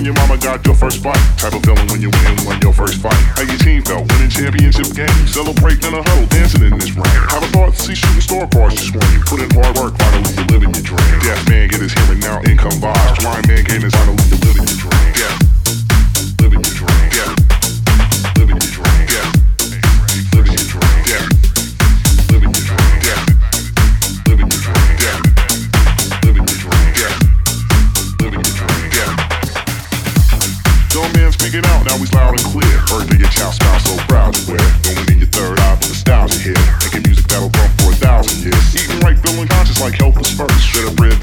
when your mama got your first fight, Type of feeling when you win won your first fight. How your team felt winning championship game. Celebrate in a huddle, dancing in this rain. Have a thought, see shooting store cars you scream. Put in hard work, finally you living your dream. Deaf man get his hearing now, income vibes. Blind man gain finally you living your dream. Yeah. Birthday your child smile so proud to wear. Going in your third eye with nostalgia here. Making music that'll bump for a thousand years. Eating right, feeling conscious like was first. Should have read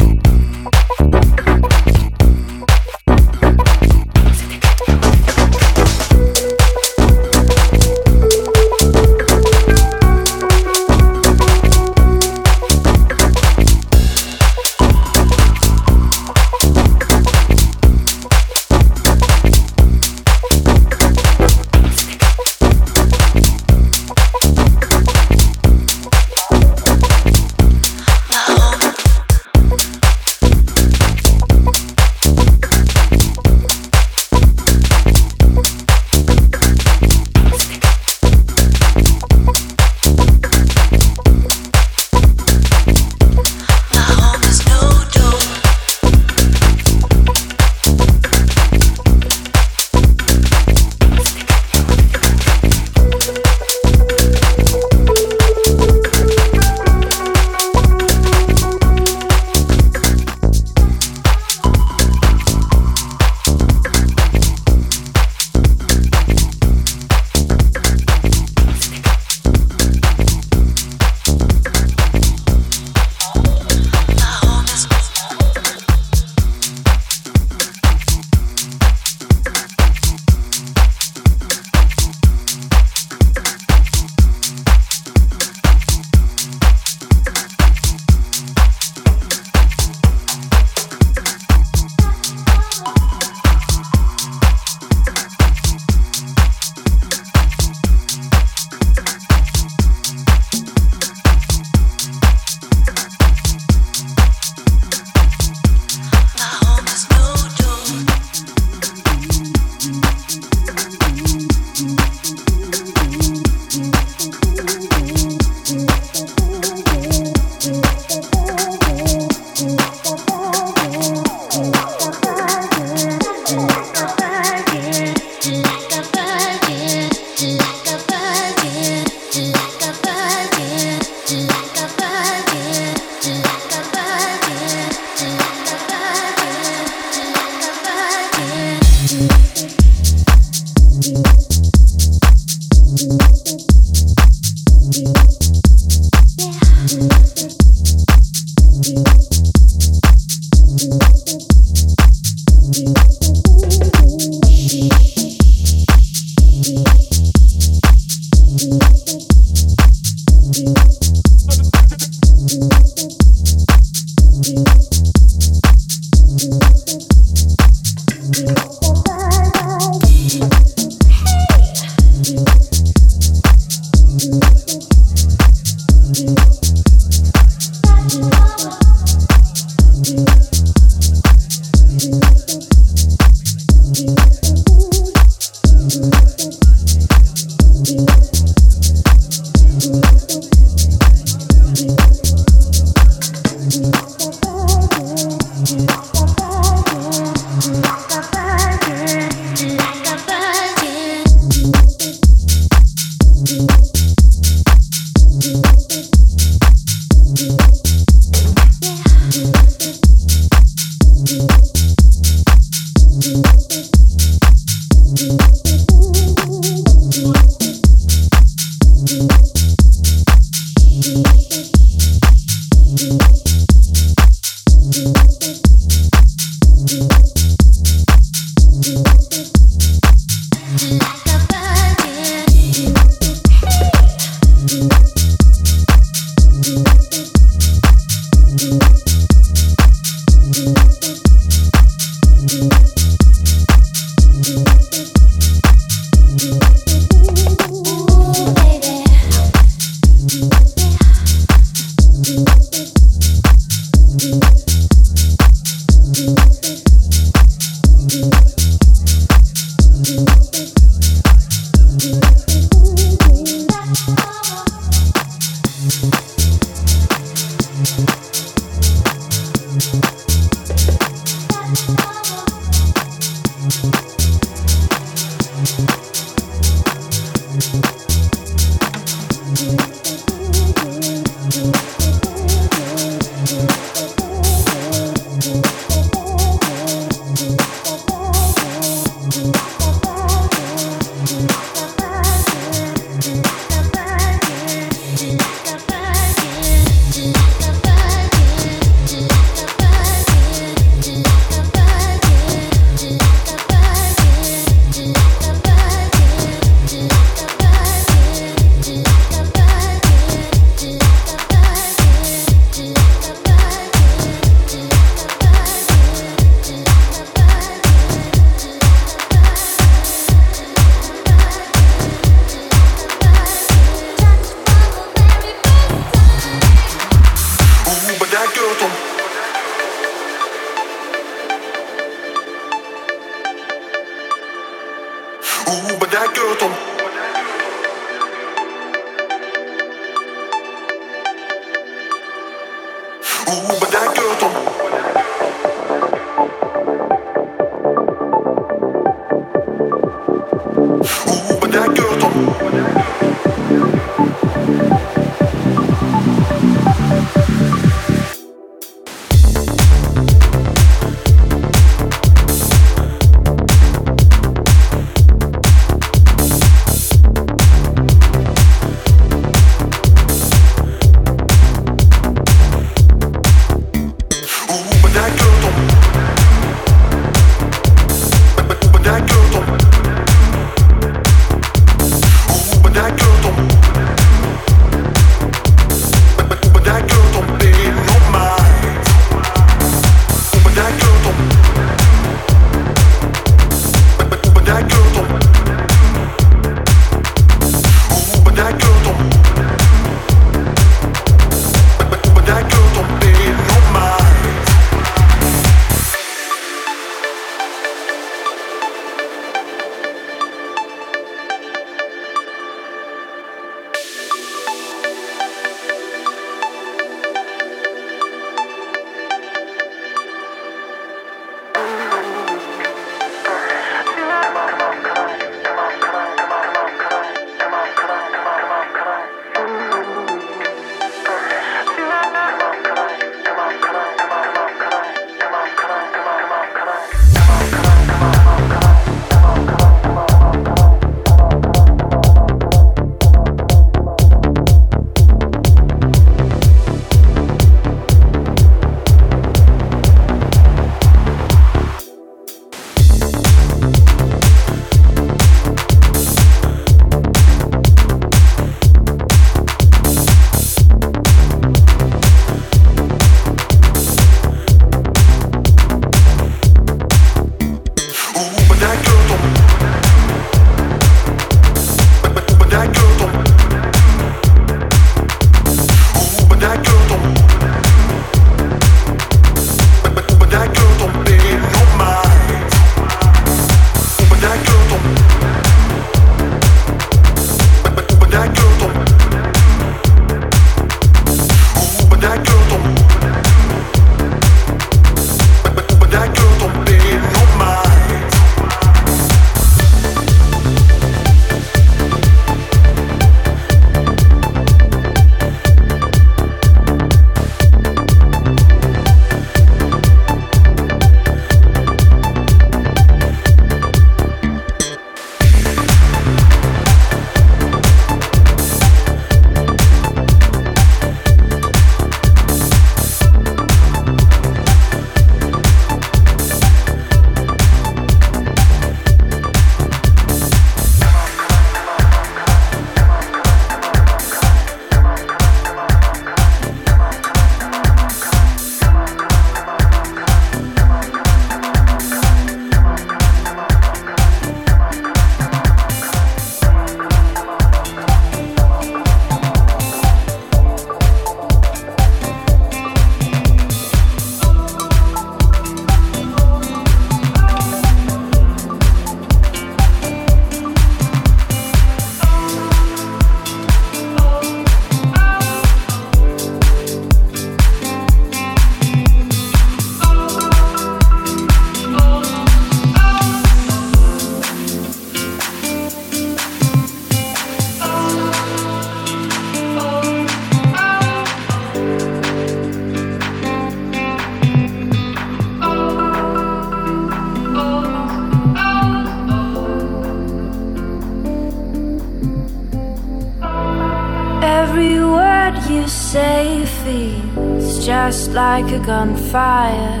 like a gunfire.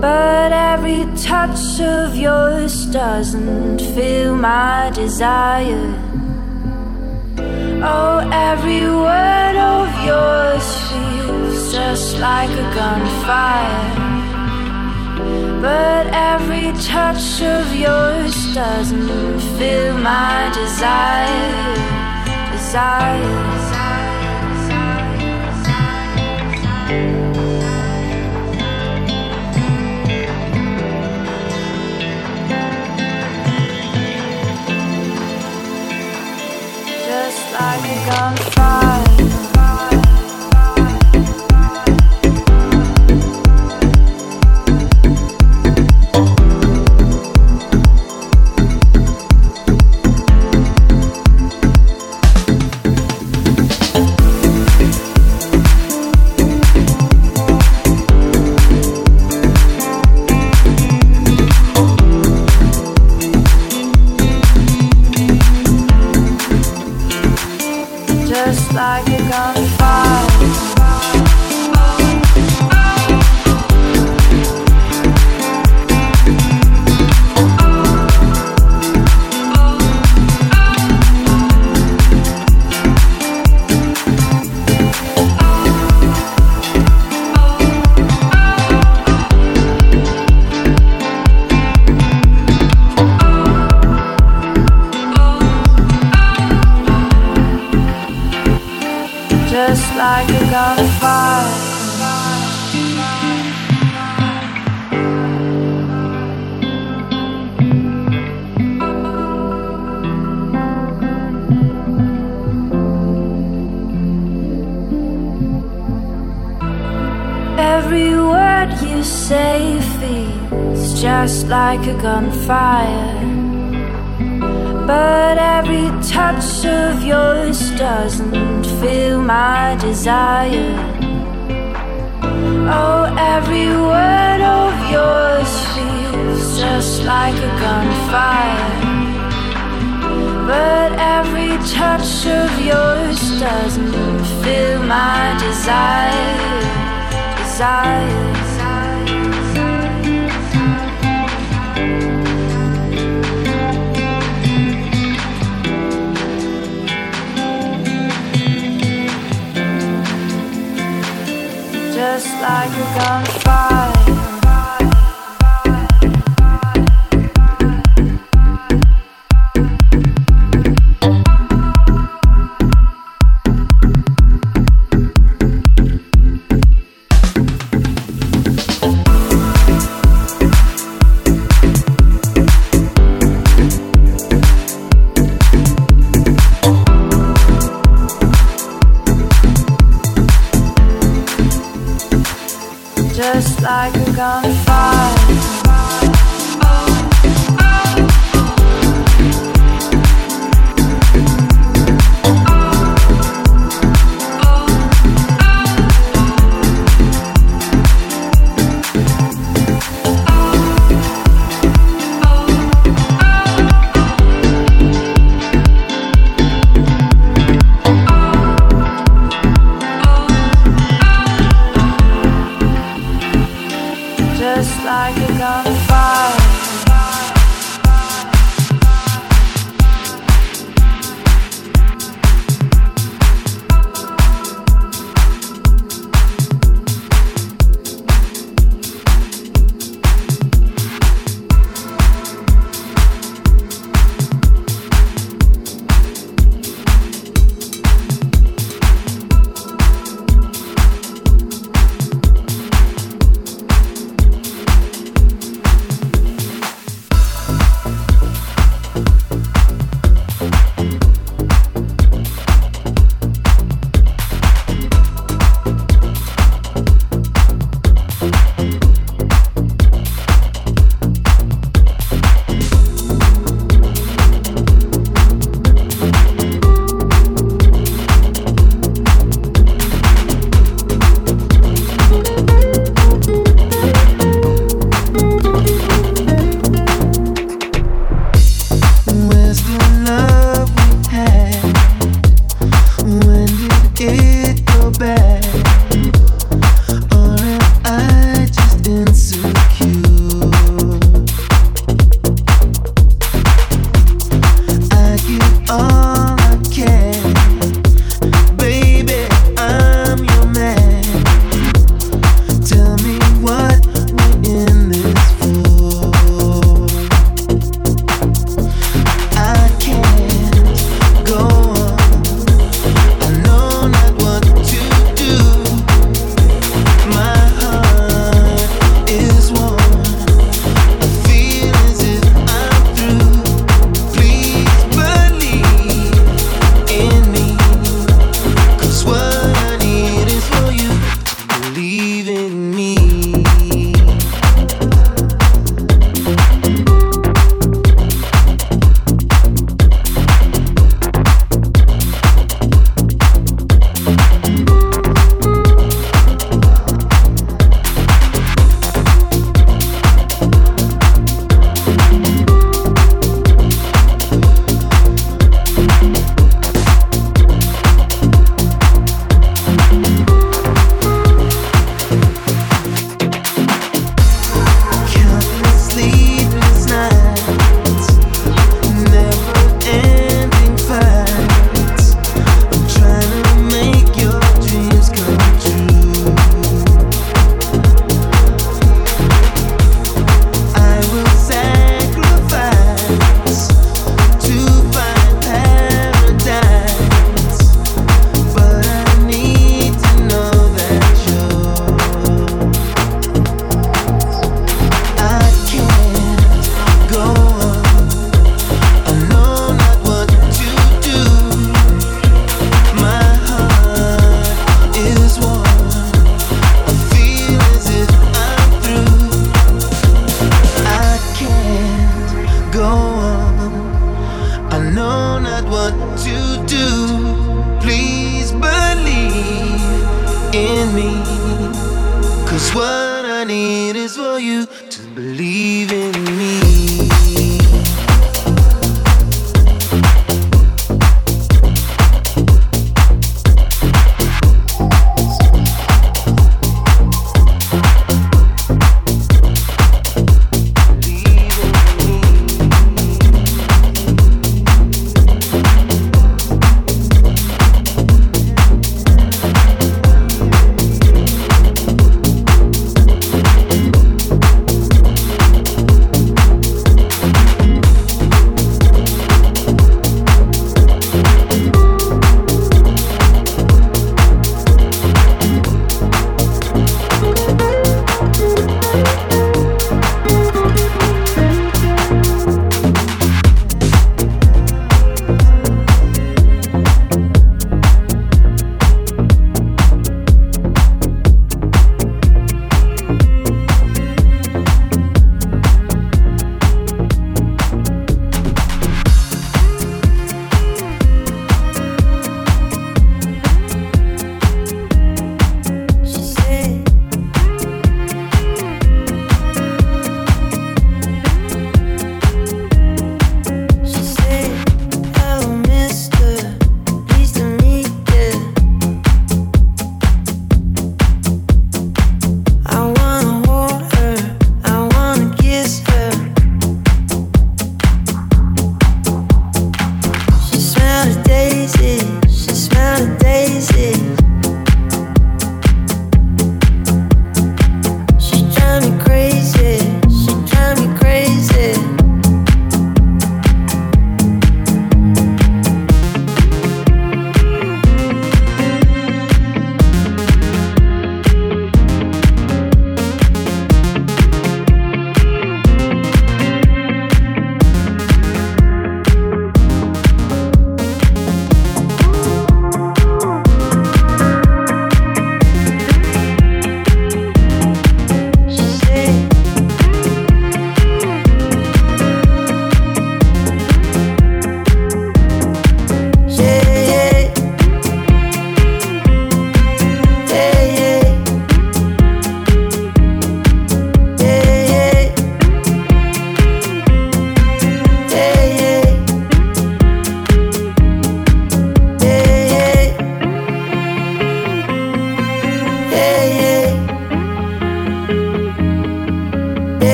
But every touch of yours doesn't fill my desire. Oh, every word of yours feels just like a gunfire. But every touch of yours doesn't fill my desire. Desire. gone far. Doesn't feel my desire. Oh, every word of yours feels just like a gunfire. But every touch of yours doesn't feel my desire. Desire. Just like a gunfire.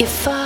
If I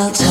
널